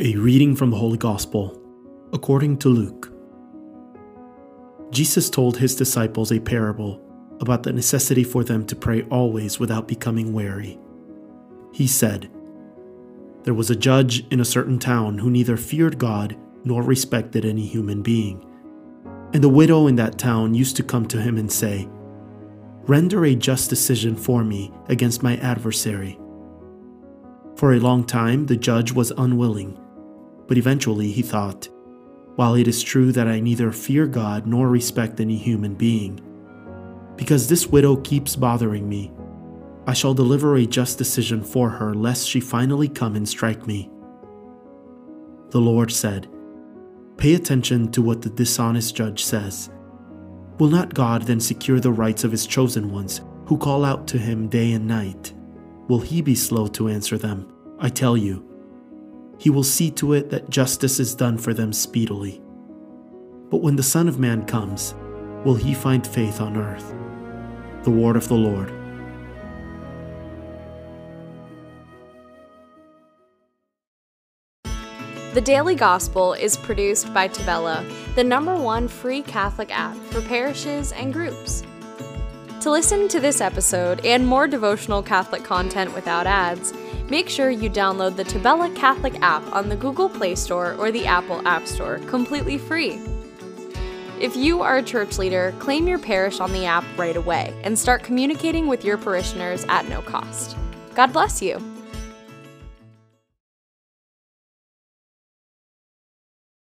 A reading from the Holy Gospel according to Luke. Jesus told his disciples a parable about the necessity for them to pray always without becoming weary. He said, There was a judge in a certain town who neither feared God nor respected any human being. And the widow in that town used to come to him and say, Render a just decision for me against my adversary. For a long time, the judge was unwilling, but eventually he thought, While it is true that I neither fear God nor respect any human being, because this widow keeps bothering me, I shall deliver a just decision for her, lest she finally come and strike me. The Lord said, Pay attention to what the dishonest judge says. Will not God then secure the rights of his chosen ones, who call out to him day and night? Will he be slow to answer them? I tell you. He will see to it that justice is done for them speedily. But when the Son of Man comes, will he find faith on earth? The word of the Lord. The Daily Gospel is produced by Tabella, the number one free Catholic app for parishes and groups. To listen to this episode and more devotional Catholic content without ads, make sure you download the Tabella Catholic app on the Google Play Store or the Apple App Store completely free. If you are a church leader, claim your parish on the app right away and start communicating with your parishioners at no cost. God bless you.